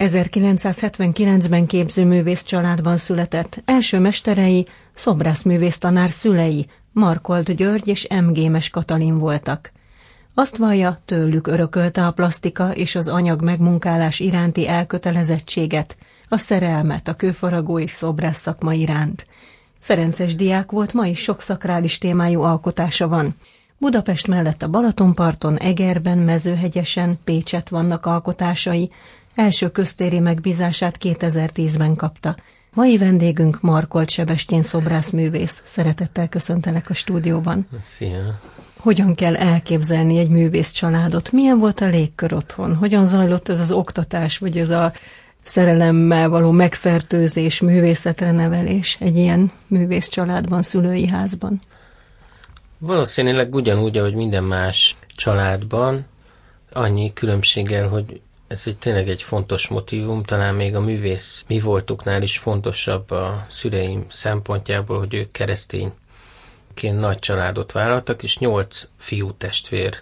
1979-ben képzőművész családban született. Első mesterei szobrászművész tanár szülei, Markold György és M. Katalin voltak. Azt vallja, tőlük örökölte a plasztika és az anyag megmunkálás iránti elkötelezettséget, a szerelmet a kőfaragó és szobrász szakma iránt. Ferences diák volt, ma is sok szakrális témájú alkotása van. Budapest mellett a Balatonparton, Egerben, Mezőhegyesen, Pécset vannak alkotásai, első köztéri megbízását 2010-ben kapta. Mai vendégünk Markolt Sebestyén szobrászművész. Szeretettel köszöntelek a stúdióban. Szia! Hogyan kell elképzelni egy művész családot? Milyen volt a légkör otthon? Hogyan zajlott ez az oktatás, vagy ez a szerelemmel való megfertőzés, művészetre nevelés egy ilyen művész családban, szülői házban? Valószínűleg ugyanúgy, ahogy minden más családban, annyi különbséggel, hogy ez egy tényleg egy fontos motivum, talán még a művész mi voltuknál is fontosabb a szüleim szempontjából, hogy ők keresztényként nagy családot vállaltak, és nyolc fiú testvér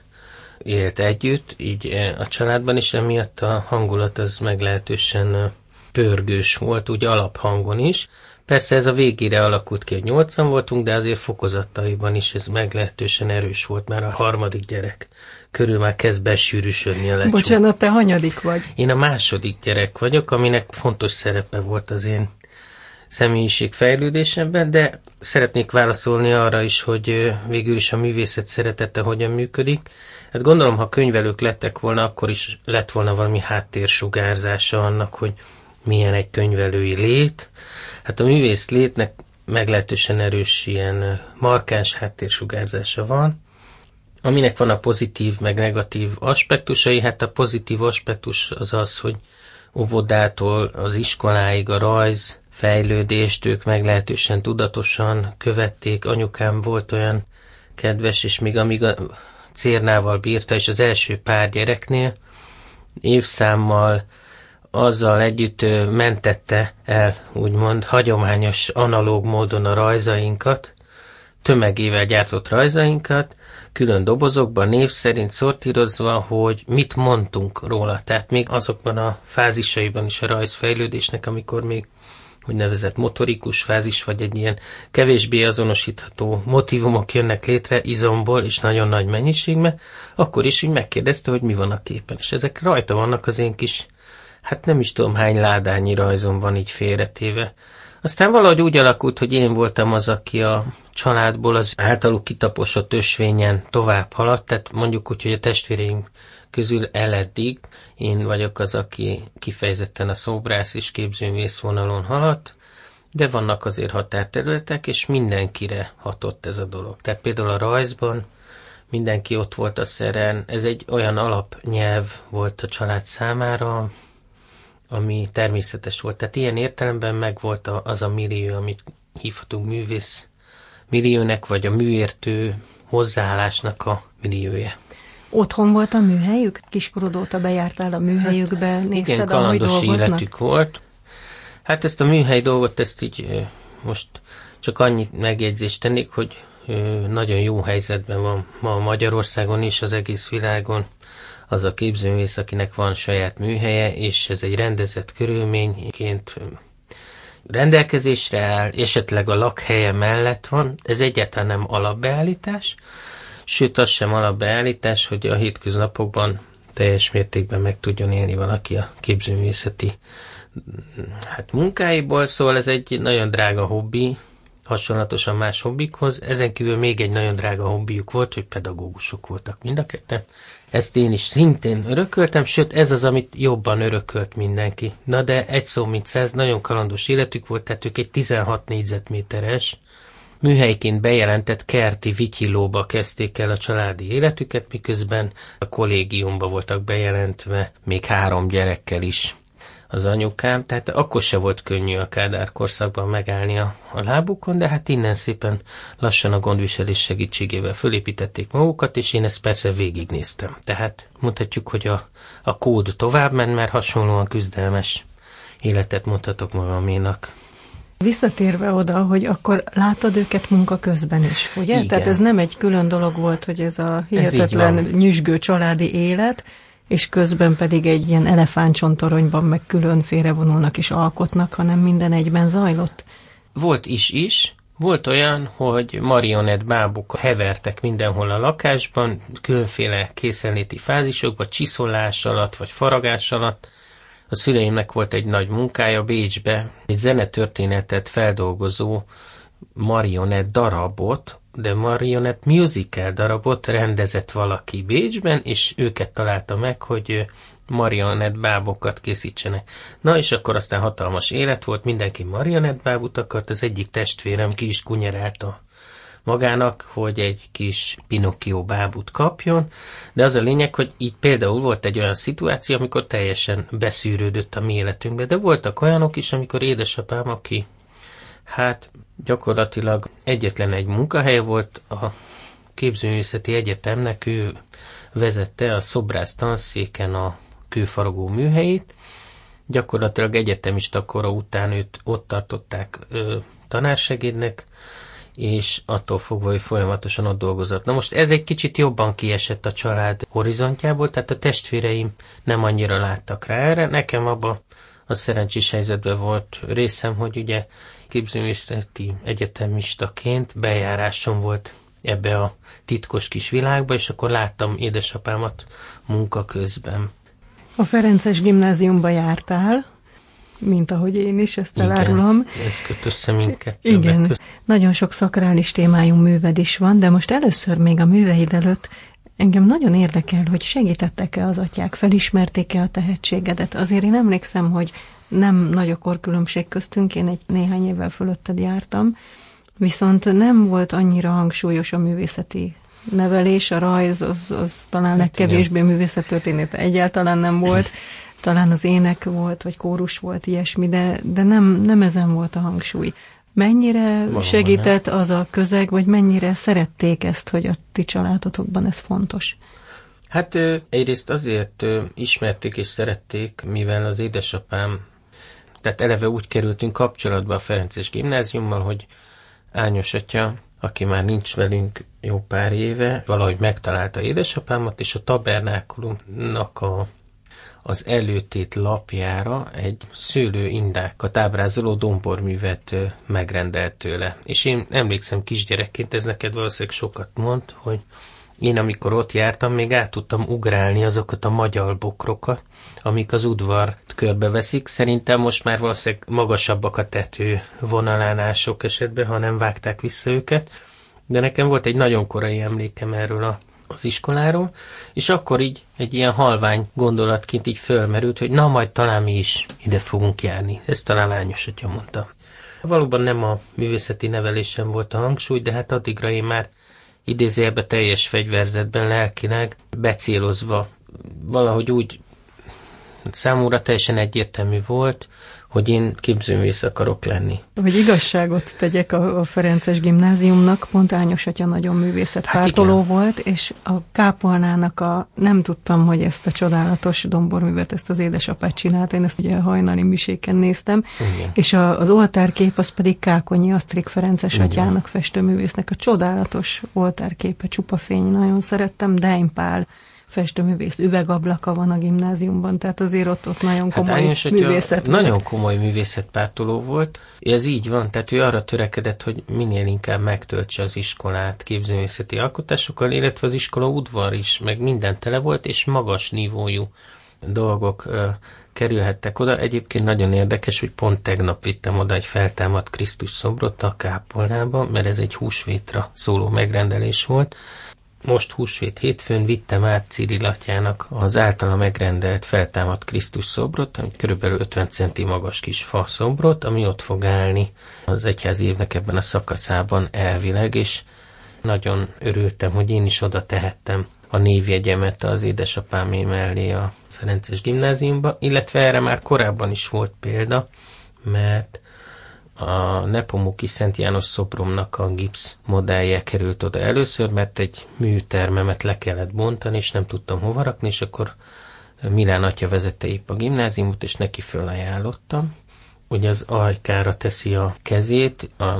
élt együtt, így eh, a családban is emiatt a hangulat az meglehetősen eh, pörgős volt, úgy alaphangon is. Persze ez a végére alakult ki, hogy nyolcan voltunk, de azért fokozataiban is ez meglehetősen erős volt, már a harmadik gyerek körül már kezd besűrűsödni a lecsó. Bocsánat, te hanyadik vagy? Én a második gyerek vagyok, aminek fontos szerepe volt az én személyiség fejlődésemben, de szeretnék válaszolni arra is, hogy végül is a művészet szeretete hogyan működik. Hát gondolom, ha könyvelők lettek volna, akkor is lett volna valami háttérsugárzása annak, hogy milyen egy könyvelői lét. Hát a művész létnek meglehetősen erős ilyen markáns háttérsugárzása van, aminek van a pozitív meg negatív aspektusai. Hát a pozitív aspektus az az, hogy óvodától az iskoláig a rajz fejlődést ők meglehetősen tudatosan követték. Anyukám volt olyan kedves, és még amíg a cérnával bírta, és az első pár gyereknél évszámmal azzal együtt mentette el, úgymond hagyományos analóg módon a rajzainkat, tömegével gyártott rajzainkat, külön dobozokban, név szerint szortírozva, hogy mit mondtunk róla. Tehát még azokban a fázisaiban is a rajzfejlődésnek, amikor még úgynevezett motorikus fázis, vagy egy ilyen kevésbé azonosítható motivumok jönnek létre izomból, és nagyon nagy mennyiségben, akkor is úgy megkérdezte, hogy mi van a képen. És ezek rajta vannak az én kis, hát nem is tudom hány ládányi rajzom van így félretéve. Aztán valahogy úgy alakult, hogy én voltam az, aki a családból az általuk kitaposott ösvényen tovább haladt, tehát mondjuk úgy, hogy a testvéreink közül eleddig én vagyok az, aki kifejezetten a szobrász és képzőművész vonalon haladt, de vannak azért határterületek, és mindenkire hatott ez a dolog. Tehát például a rajzban mindenki ott volt a szeren, ez egy olyan alapnyelv volt a család számára, ami természetes volt. Tehát ilyen értelemben megvolt az a millió, amit hívhatunk művész milliónek, vagy a műértő hozzáállásnak a milliója. Otthon volt a műhelyük? Kiskorod óta bejártál a műhelyükbe, hát, nézted, igen, kalandos ahogy dolgoznak? életük volt. Hát ezt a műhely dolgot, ezt így most csak annyit megjegyzést tennék, hogy nagyon jó helyzetben van ma Magyarországon is, az egész világon az a képzőművész, akinek van saját műhelye, és ez egy rendezett körülményként rendelkezésre áll, esetleg a lakhelye mellett van, ez egyáltalán nem alapbeállítás, sőt az sem alapbeállítás, hogy a hétköznapokban teljes mértékben meg tudjon élni valaki a képzőművészeti hát munkáiból, szóval ez egy nagyon drága hobbi, hasonlatosan más hobbikhoz. Ezen kívül még egy nagyon drága hobbiuk volt, hogy pedagógusok voltak mind a ketten. Ezt én is szintén örököltem, sőt ez az, amit jobban örökölt mindenki. Na de egy szó mint száz, nagyon kalandos életük volt, tehát ők egy 16 négyzetméteres műhelyként bejelentett kerti vityilóba kezdték el a családi életüket, miközben a kollégiumba voltak bejelentve még három gyerekkel is az anyukám, tehát akkor se volt könnyű a Kádár korszakban megállni a, a lábukon, de hát innen szépen lassan a gondviselés segítségével fölépítették magukat, és én ezt persze végignéztem. Tehát mondhatjuk, hogy a, a kód tovább ment, mert hasonlóan küzdelmes életet mondhatok magaménak. Visszatérve oda, hogy akkor láttad őket munka közben is, ugye? Igen. Tehát ez nem egy külön dolog volt, hogy ez a hihetetlen ez nyüzsgő családi élet, és közben pedig egy ilyen elefántcsontoronyban meg külön félrevonulnak és alkotnak, hanem minden egyben zajlott? Volt is is, volt olyan, hogy marionett bábuk hevertek mindenhol a lakásban, különféle készenléti fázisokban, csiszolás alatt vagy faragás alatt. A szüleimnek volt egy nagy munkája Bécsbe, egy zenetörténetet feldolgozó marionett darabot, de marionett musical darabot rendezett valaki Bécsben, és őket találta meg, hogy marionett bábokat készítsenek. Na és akkor aztán hatalmas élet volt, mindenki marionett bábut akart, az egyik testvérem ki is kunyerálta magának, hogy egy kis Pinocchio bábut kapjon, de az a lényeg, hogy így például volt egy olyan szituáció, amikor teljesen beszűrődött a mi életünkbe, de voltak olyanok is, amikor édesapám, aki hát gyakorlatilag egyetlen egy munkahely volt a képzőművészeti egyetemnek, ő vezette a szobrász tanszéken a kőfaragó műhelyét. Gyakorlatilag egyetemista kora után őt ott tartották ö, tanársegédnek, és attól fogva, hogy folyamatosan ott dolgozott. Na most ez egy kicsit jobban kiesett a család horizontjából, tehát a testvéreim nem annyira láttak rá erre. Nekem abban a szerencsés helyzetben volt részem, hogy ugye képzőművészeti egyetemistaként bejárásom volt ebbe a titkos kis világba, és akkor láttam édesapámat munka közben. A Ferences gimnáziumba jártál, mint ahogy én is, ezt elárulom. Igen, ez köt össze minket. Igen, köt. nagyon sok szakrális témájú műved is van, de most először még a műveid előtt engem nagyon érdekel, hogy segítettek-e az atyák, felismerték-e a tehetségedet. Azért én emlékszem, hogy nem nagy a korkülönbség köztünk, én egy néhány évvel fölötted jártam, viszont nem volt annyira hangsúlyos a művészeti nevelés, a rajz, az, az talán hát legkevésbé művészettörténet egyáltalán nem volt, talán az ének volt, vagy kórus volt, ilyesmi, de, de nem, nem ezen volt a hangsúly. Mennyire Valóban segített nem. az a közeg, vagy mennyire szerették ezt, hogy a ti családotokban ez fontos? Hát egyrészt azért ismerték és szerették, mivel az édesapám, tehát eleve úgy kerültünk kapcsolatba a Ferences gimnáziummal, hogy Ányos atya aki már nincs velünk jó pár éve, valahogy megtalálta édesapámat, és a tabernákulumnak a, az előtét lapjára egy szőlőindákat ábrázoló domborművet megrendelt tőle. És én emlékszem kisgyerekként, ez neked valószínűleg sokat mond, hogy én amikor ott jártam, még át tudtam ugrálni azokat a magyar bokrokat, amik az udvart körbeveszik. Szerintem most már valószínűleg magasabbak a tető vonalánál sok esetben, ha nem vágták vissza őket. De nekem volt egy nagyon korai emlékem erről a, az iskoláról, és akkor így egy ilyen halvány gondolatként így fölmerült, hogy na majd talán mi is ide fogunk járni. Ezt talán lányos, hogyha mondta. Valóban nem a művészeti nevelésen volt a hangsúly, de hát addigra én már idézőjelben teljes fegyverzetben lelkileg becélozva. Valahogy úgy számúra teljesen egyértelmű volt, hogy én képzőművész akarok lenni. Hogy igazságot tegyek a, a Ferences gimnáziumnak, pont Ányos atya nagyon művészetpártoló hát volt, és a kápolnának a, nem tudtam, hogy ezt a csodálatos domborművet, ezt az édesapát csinálta, én ezt ugye a hajnali miséken néztem, Igen. és a, az oltárkép az pedig Kákonyi Asztrik Ferences Igen. atyának festőművésznek a csodálatos oltárképe, csupa fény, nagyon szerettem, Dein Pál festőművész üvegablaka van a gimnáziumban, tehát azért ott, ott nagyon hát komoly hát művészet Nagyon komoly művészetpártoló volt. Ez így van, tehát ő arra törekedett, hogy minél inkább megtöltse az iskolát képzőművészeti alkotásokkal, illetve az iskola udvar is, meg minden tele volt, és magas nívójú dolgok ö, kerülhettek oda. Egyébként nagyon érdekes, hogy pont tegnap vittem oda egy feltámadt Krisztus szobrot a kápolnába, mert ez egy húsvétra szóló megrendelés volt, most húsvét hétfőn vittem át Cyril atyának az általa megrendelt feltámadt Krisztus szobrot, ami körülbelül 50 centi magas kis fa szobrot, ami ott fog állni az egyházi évnek ebben a szakaszában elvileg, és nagyon örültem, hogy én is oda tehettem a névjegyemet az édesapámé mellé a Ferences gimnáziumba, illetve erre már korábban is volt példa, mert a Nepomuki Szent János szobromnak a gipsz modellje került oda először, mert egy műtermemet le kellett bontani, és nem tudtam hova rakni, és akkor Milán atya vezette épp a gimnáziumot, és neki fölajánlottam, hogy az ajkára teszi a kezét, a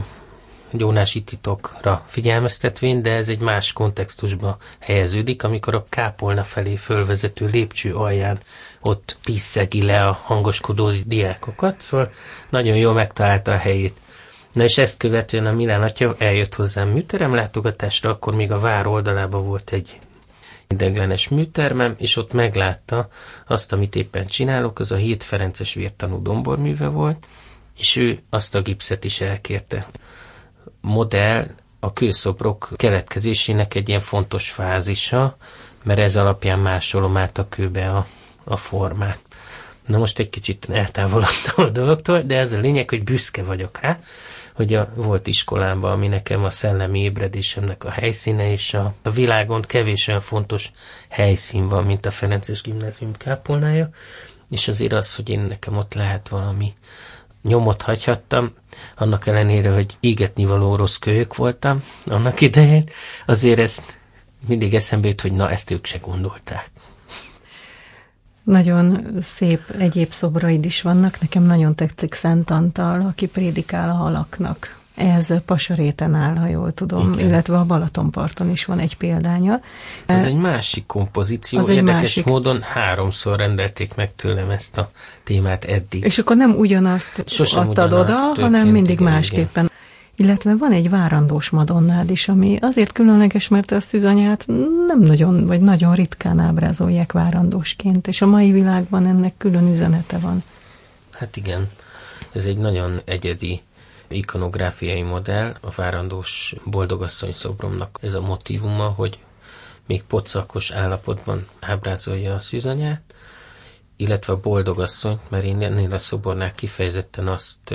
gyónási titokra figyelmeztetvén, de ez egy más kontextusba helyeződik, amikor a kápolna felé fölvezető lépcső alján ott piszegi le a hangoskodó diákokat, szóval nagyon jól megtalálta a helyét. Na és ezt követően a Milán atya eljött hozzám műterem látogatásra, akkor még a vár oldalában volt egy ideglenes műtermem, és ott meglátta azt, amit éppen csinálok, az a hét Ferences vértanú domborműve volt, és ő azt a gipszet is elkérte. Modell a kőszobrok keletkezésének egy ilyen fontos fázisa, mert ez alapján másolom át a kőbe a, a formát. Na most egy kicsit eltávolodtam a dologtól, de ez a lényeg, hogy büszke vagyok rá, hogy a volt iskolában, ami nekem a szellemi ébredésemnek a helyszíne, és a, a világon kevés olyan fontos helyszín van, mint a Ferences Gimnázium kápolnája, és azért az, hogy én nekem ott lehet valami nyomot hagyhattam, annak ellenére, hogy égetni való rossz kölyök voltam annak idején, azért ezt mindig eszembe jut, hogy na, ezt ők se gondolták. Nagyon szép egyéb szobraid is vannak. Nekem nagyon tetszik Szent Antal, aki prédikál a halaknak. Ez Pasaréten áll, ha jól tudom, Igen. illetve a Balatonparton is van egy példánya. Ez egy másik kompozíció, az érdekes másik... módon háromszor rendelték meg tőlem ezt a témát eddig. És akkor nem ugyanazt Sosem adtad ugyanazt oda, hanem mindig igen, másképpen. Illetve van egy várandós madonnád is, ami azért különleges, mert a szűzanyát nem nagyon, vagy nagyon ritkán ábrázolják várandósként, és a mai világban ennek külön üzenete van. Hát igen, ez egy nagyon egyedi ikonográfiai modell, a várandós boldogasszony szobromnak ez a motivuma, hogy még pocakos állapotban ábrázolja a szűzanyát, illetve a boldogasszonyt, mert én ennél a szobornál kifejezetten azt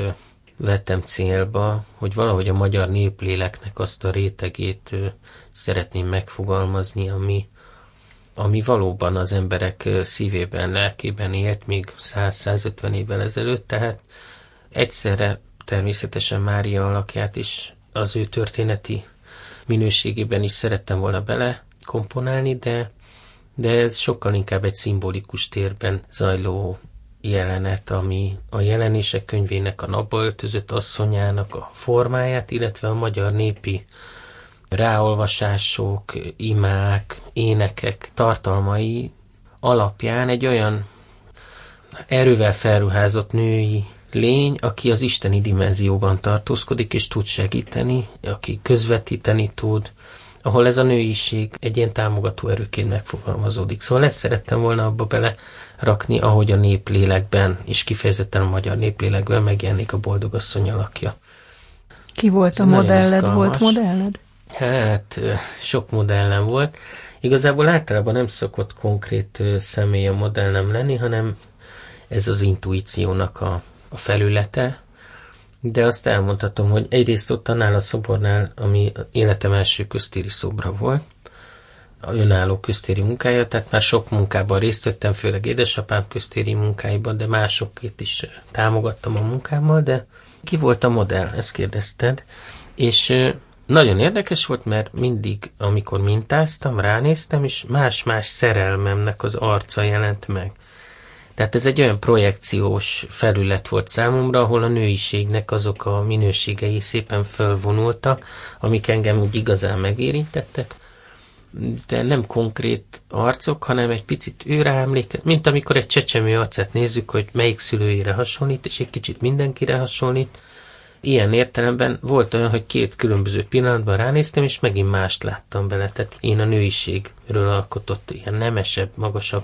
vettem célba, hogy valahogy a magyar népléleknek azt a rétegét szeretném megfogalmazni, ami, ami valóban az emberek szívében, lelkében élt még 100-150 évvel ezelőtt, tehát egyszerre természetesen Mária alakját is az ő történeti minőségében is szerettem volna bele komponálni, de, de ez sokkal inkább egy szimbolikus térben zajló jelenet, ami a jelenések könyvének a napba öltözött asszonyának a formáját, illetve a magyar népi ráolvasások, imák, énekek tartalmai alapján egy olyan erővel felruházott női lény, aki az isteni dimenzióban tartózkodik, és tud segíteni, aki közvetíteni tud, ahol ez a nőiség egy ilyen támogató erőként megfogalmazódik. Szóval ezt szerettem volna abba bele rakni, ahogy a néplélekben, és kifejezetten a magyar néplélekben megjelenik a boldogasszony alakja. Ki volt Ez a modelled? Volt modelled? Hát, sok modellem volt. Igazából általában nem szokott konkrét személy a modellem lenni, hanem ez az intuíciónak a, a felülete, de azt elmondhatom, hogy egyrészt ott annál a szobornál, ami életem első köztéri szobra volt, a önálló köztéri munkája, tehát már sok munkában részt vettem, főleg édesapám köztéri munkáiban, de másokét is támogattam a munkámmal, de ki volt a modell, ezt kérdezted, és nagyon érdekes volt, mert mindig, amikor mintáztam, ránéztem, és más-más szerelmemnek az arca jelent meg. Tehát ez egy olyan projekciós felület volt számomra, ahol a nőiségnek azok a minőségei szépen fölvonultak, amik engem úgy igazán megérintettek, de nem konkrét arcok, hanem egy picit őre emléket, mint amikor egy csecsemő arcát nézzük, hogy melyik szülőjére hasonlít, és egy kicsit mindenkire hasonlít. Ilyen értelemben volt olyan, hogy két különböző pillanatban ránéztem, és megint mást láttam bele. Tehát én a nőiségről alkotott ilyen nemesebb, magasabb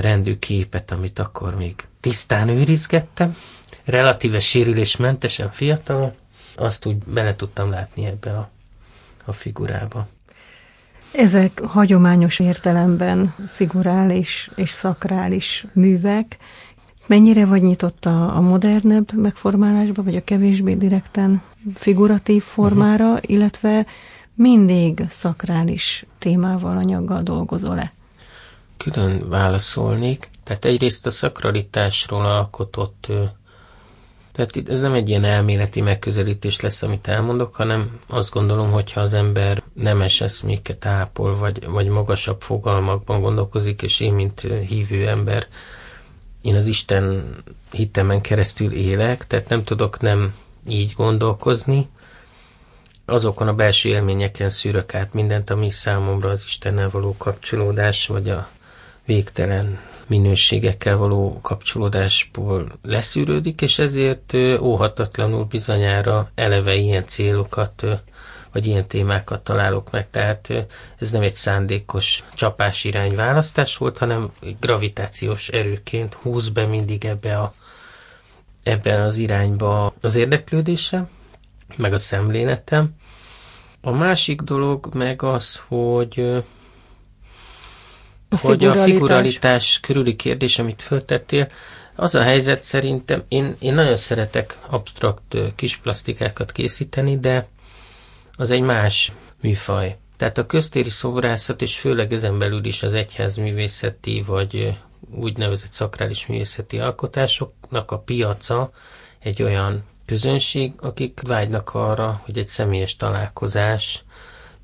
rendű képet, amit akkor még tisztán őrizgettem, relatíve sérülésmentesen fiatalon, azt úgy bele tudtam látni ebbe a, a figurába. Ezek hagyományos értelemben figurális és szakrális művek. Mennyire vagy nyitott a, a modernebb megformálásba, vagy a kevésbé direkten figuratív formára, uh-huh. illetve mindig szakrális témával, anyaggal dolgozol-e? Külön válaszolnék. Tehát egyrészt a szakralitásról alkotott tehát itt ez nem egy ilyen elméleti megközelítés lesz, amit elmondok, hanem azt gondolom, hogyha az ember nemes eszméket ápol, vagy, vagy magasabb fogalmakban gondolkozik, és én, mint hívő ember, én az Isten hitemen keresztül élek, tehát nem tudok nem így gondolkozni, azokon a belső élményeken szűrök át mindent, ami számomra az Istennel való kapcsolódás, vagy a végtelen minőségekkel való kapcsolódásból leszűrődik, és ezért óhatatlanul bizonyára eleve ilyen célokat vagy ilyen témákat találok meg. Tehát ez nem egy szándékos csapás irányválasztás volt, hanem gravitációs erőként húz be mindig ebbe, a, ebbe az irányba az érdeklődése, meg a szemléletem. A másik dolog meg az, hogy a hogy a figuralitás körüli kérdés, amit föltettél, az a helyzet szerintem, én, én nagyon szeretek absztrakt kis plastikákat készíteni, de az egy más műfaj. Tehát a köztéri szobrászat, és főleg ezen belül is az egyházművészeti, vagy úgynevezett szakrális művészeti alkotásoknak a piaca egy olyan közönség, akik vágynak arra, hogy egy személyes találkozás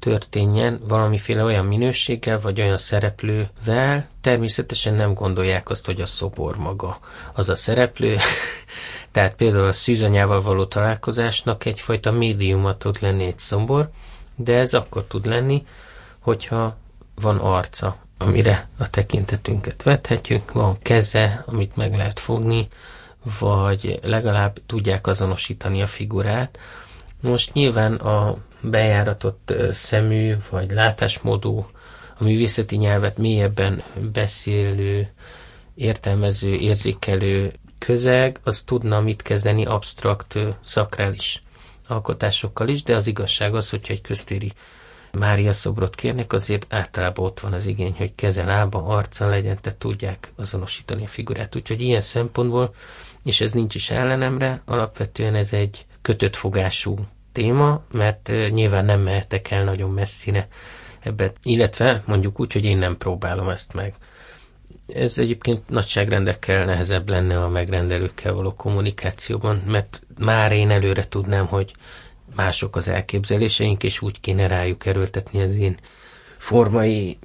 történjen valamiféle olyan minőséggel, vagy olyan szereplővel, természetesen nem gondolják azt, hogy a szobor maga az a szereplő, tehát például a szűzanyával való találkozásnak egyfajta médiumot tud lenni egy szobor, de ez akkor tud lenni, hogyha van arca, amire a tekintetünket vethetjük, van keze, amit meg lehet fogni, vagy legalább tudják azonosítani a figurát. Most nyilván a bejáratott szemű vagy látásmódú, a művészeti nyelvet mélyebben beszélő, értelmező, érzékelő közeg, az tudna mit kezdeni absztrakt, szakrális alkotásokkal is, de az igazság az, hogyha egy köztéri Mária szobrot kérnek, azért általában ott van az igény, hogy keze, lába, arca legyen, tehát tudják azonosítani a figurát. Úgyhogy ilyen szempontból, és ez nincs is ellenemre, alapvetően ez egy kötött fogású téma, mert nyilván nem mehetek el nagyon messzire ebbe, illetve mondjuk úgy, hogy én nem próbálom ezt meg. Ez egyébként nagyságrendekkel nehezebb lenne a megrendelőkkel való kommunikációban, mert már én előre tudnám, hogy mások az elképzeléseink, és úgy kéne rájuk erőltetni az én formai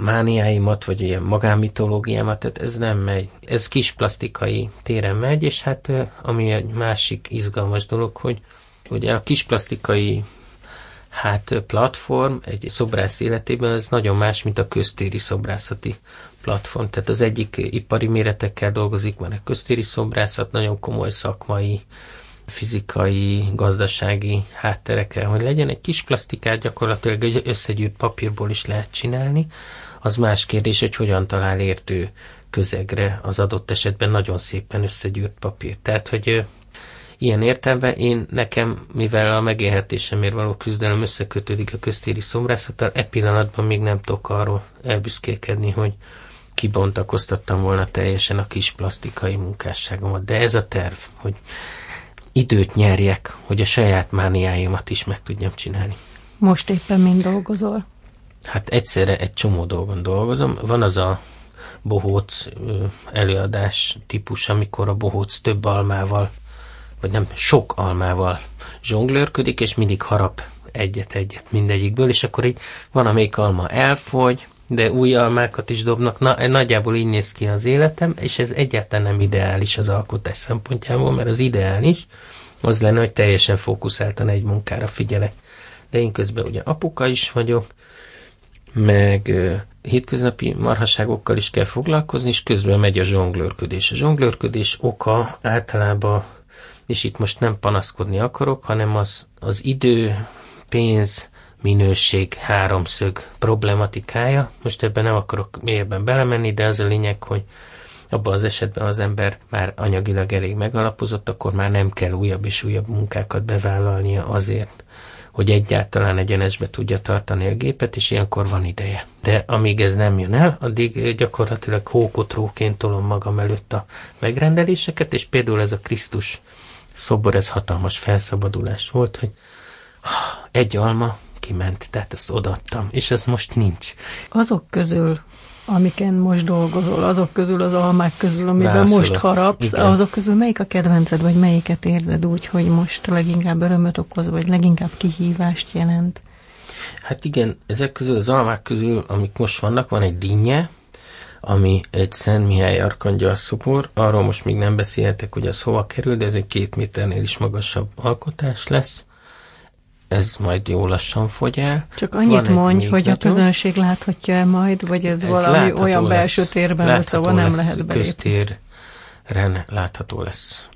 mániáimat, vagy ilyen magánmitológiámat, tehát ez nem megy. Ez kis plastikai téren megy, és hát ami egy másik izgalmas dolog, hogy ugye a kis plastikai hát platform egy szobrász életében ez nagyon más, mint a köztéri szobrászati platform. Tehát az egyik ipari méretekkel dolgozik, mert a köztéri szobrászat nagyon komoly szakmai, fizikai, gazdasági hátterekkel, hogy legyen egy kis plastikát, gyakorlatilag egy összegyűrt papírból is lehet csinálni. Az más kérdés, hogy hogyan talál értő közegre az adott esetben nagyon szépen összegyűrt papír. Tehát, hogy Ilyen értelme én nekem, mivel a megélhetésemért való küzdelem összekötődik a köztéri szobrászattal, e pillanatban még nem tudok arról elbüszkélkedni, hogy kibontakoztattam volna teljesen a kis plastikai munkásságomat. De ez a terv, hogy időt nyerjek, hogy a saját mániáimat is meg tudjam csinálni. Most éppen mind dolgozol? Hát egyszerre egy csomó dolgon dolgozom. Van az a bohóc előadás típus, amikor a bohóc több almával vagy nem sok almával zsonglőrködik, és mindig harap egyet-egyet mindegyikből, és akkor így van, amelyik alma elfogy, de új almákat is dobnak. Na, nagyjából így néz ki az életem, és ez egyáltalán nem ideális az alkotás szempontjából, mert az ideális az lenne, hogy teljesen fókuszáltan egy munkára figyelek. De én közben ugye apuka is vagyok, meg hétköznapi marhaságokkal is kell foglalkozni, és közben megy a zsonglőrködés. A zsonglőrködés oka általában és itt most nem panaszkodni akarok, hanem az, az idő, pénz, minőség háromszög problematikája. Most ebben nem akarok mélyebben belemenni, de az a lényeg, hogy abban az esetben az ember már anyagilag elég megalapozott, akkor már nem kell újabb és újabb munkákat bevállalnia azért, hogy egyáltalán egyenesbe tudja tartani a gépet, és ilyenkor van ideje. De amíg ez nem jön el, addig gyakorlatilag hókotróként tolom magam előtt a megrendeléseket, és például ez a Krisztus szobor, ez hatalmas felszabadulás volt, hogy egy alma kiment, tehát ezt odaadtam, és ez most nincs. Azok közül, amiken most dolgozol, azok közül az almák közül, amiben Válaszolok. most harapsz, Igen. azok közül melyik a kedvenced, vagy melyiket érzed úgy, hogy most leginkább örömöt okoz, vagy leginkább kihívást jelent? Hát igen, ezek közül az almák közül, amik most vannak, van egy dinnye, ami egy Szent Mihály Arkangyal szobor. Arról most még nem beszélhetek, hogy az hova kerül, de ez egy két méternél is magasabb alkotás lesz. ez majd jó lassan fogy el. Csak annyit Van mondj, hogy a közönség láthatja-e majd, vagy ez, ez valami olyan lesz, belső térben lesz, ahol nem lehet belépni. Köztéren látható lesz.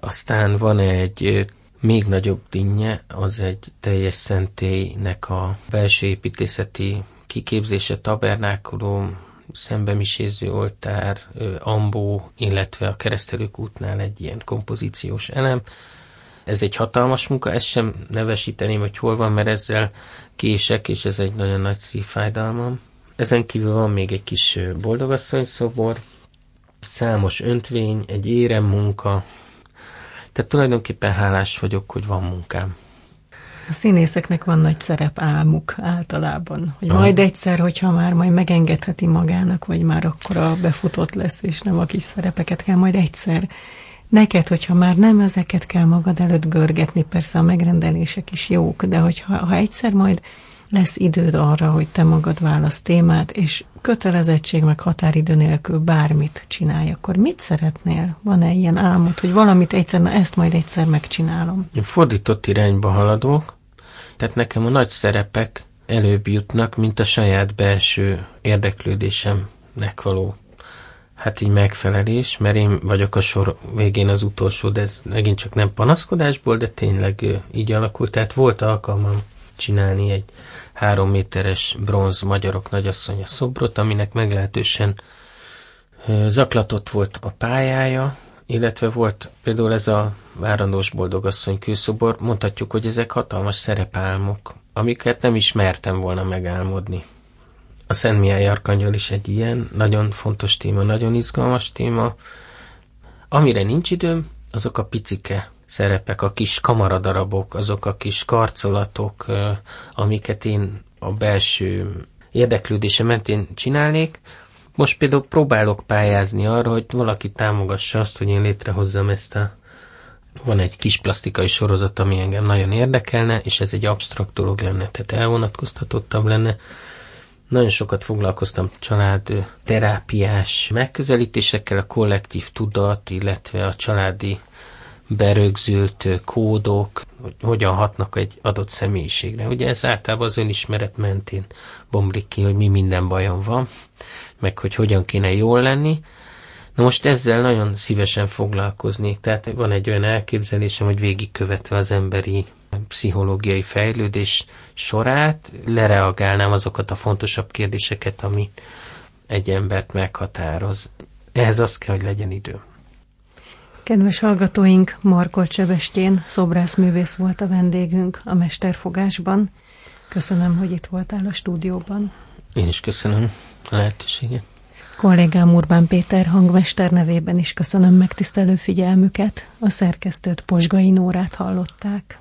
Aztán van egy még nagyobb dinnye, az egy teljes szentélynek a belső építészeti kiképzése, tabernákuló, szembemiséző oltár, ambó, illetve a keresztelők útnál egy ilyen kompozíciós elem. Ez egy hatalmas munka, ezt sem nevesíteném, hogy hol van, mert ezzel kések, és ez egy nagyon nagy szívfájdalmam. Ezen kívül van még egy kis boldogasszony szobor, számos öntvény, egy érem munka, tehát tulajdonképpen hálás vagyok, hogy van munkám. A színészeknek van nagy szerep álmuk általában, hogy Aha. majd egyszer, hogyha már majd megengedheti magának, vagy már akkor a befutott lesz, és nem a kis szerepeket kell, majd egyszer neked, hogyha már nem ezeket kell magad előtt görgetni, persze a megrendelések is jók, de hogyha ha egyszer majd lesz időd arra, hogy te magad válasz témát, és kötelezettség meg határidő nélkül bármit csinálj, akkor mit szeretnél? Van-e ilyen álmod, hogy valamit egyszer, na ezt majd egyszer megcsinálom? Én fordított irányba haladok, tehát nekem a nagy szerepek előbb jutnak, mint a saját belső érdeklődésemnek való hát így megfelelés, mert én vagyok a sor végén az utolsó, de ez megint csak nem panaszkodásból, de tényleg így alakult. Tehát volt alkalmam csinálni egy három méteres bronz magyarok nagyasszonya szobrot, aminek meglehetősen zaklatott volt a pályája, illetve volt például ez a várandós boldogasszony kőszobor, mondhatjuk, hogy ezek hatalmas szerepálmok, amiket nem ismertem volna megálmodni. A Szent Mihály Arkangyal is egy ilyen, nagyon fontos téma, nagyon izgalmas téma. Amire nincs időm, azok a picike szerepek, a kis kamaradarabok, azok a kis karcolatok, amiket én a belső érdeklődése mentén csinálnék. Most például próbálok pályázni arra, hogy valaki támogassa azt, hogy én létrehozzam ezt a van egy kis plastikai sorozat, ami engem nagyon érdekelne, és ez egy absztrakt dolog lenne, tehát elvonatkoztatottabb lenne. Nagyon sokat foglalkoztam család terápiás megközelítésekkel, a kollektív tudat, illetve a családi berögzült kódok, hogy hogyan hatnak egy adott személyiségre. Ugye ez általában az önismeret mentén bomlik ki, hogy mi minden bajom van, meg hogy hogyan kéne jól lenni. Na most ezzel nagyon szívesen foglalkoznék, tehát van egy olyan elképzelésem, hogy végigkövetve az emberi pszichológiai fejlődés sorát, lereagálnám azokat a fontosabb kérdéseket, ami egy embert meghatároz. Ehhez az kell, hogy legyen idő. Kedves hallgatóink, Markol Csebestén, szobrászművész volt a vendégünk a Mesterfogásban. Köszönöm, hogy itt voltál a stúdióban. Én is köszönöm a lehetőséget. Kollégám Urbán Péter hangmester nevében is köszönöm megtisztelő figyelmüket. A szerkesztőt Posgai Nórát hallották.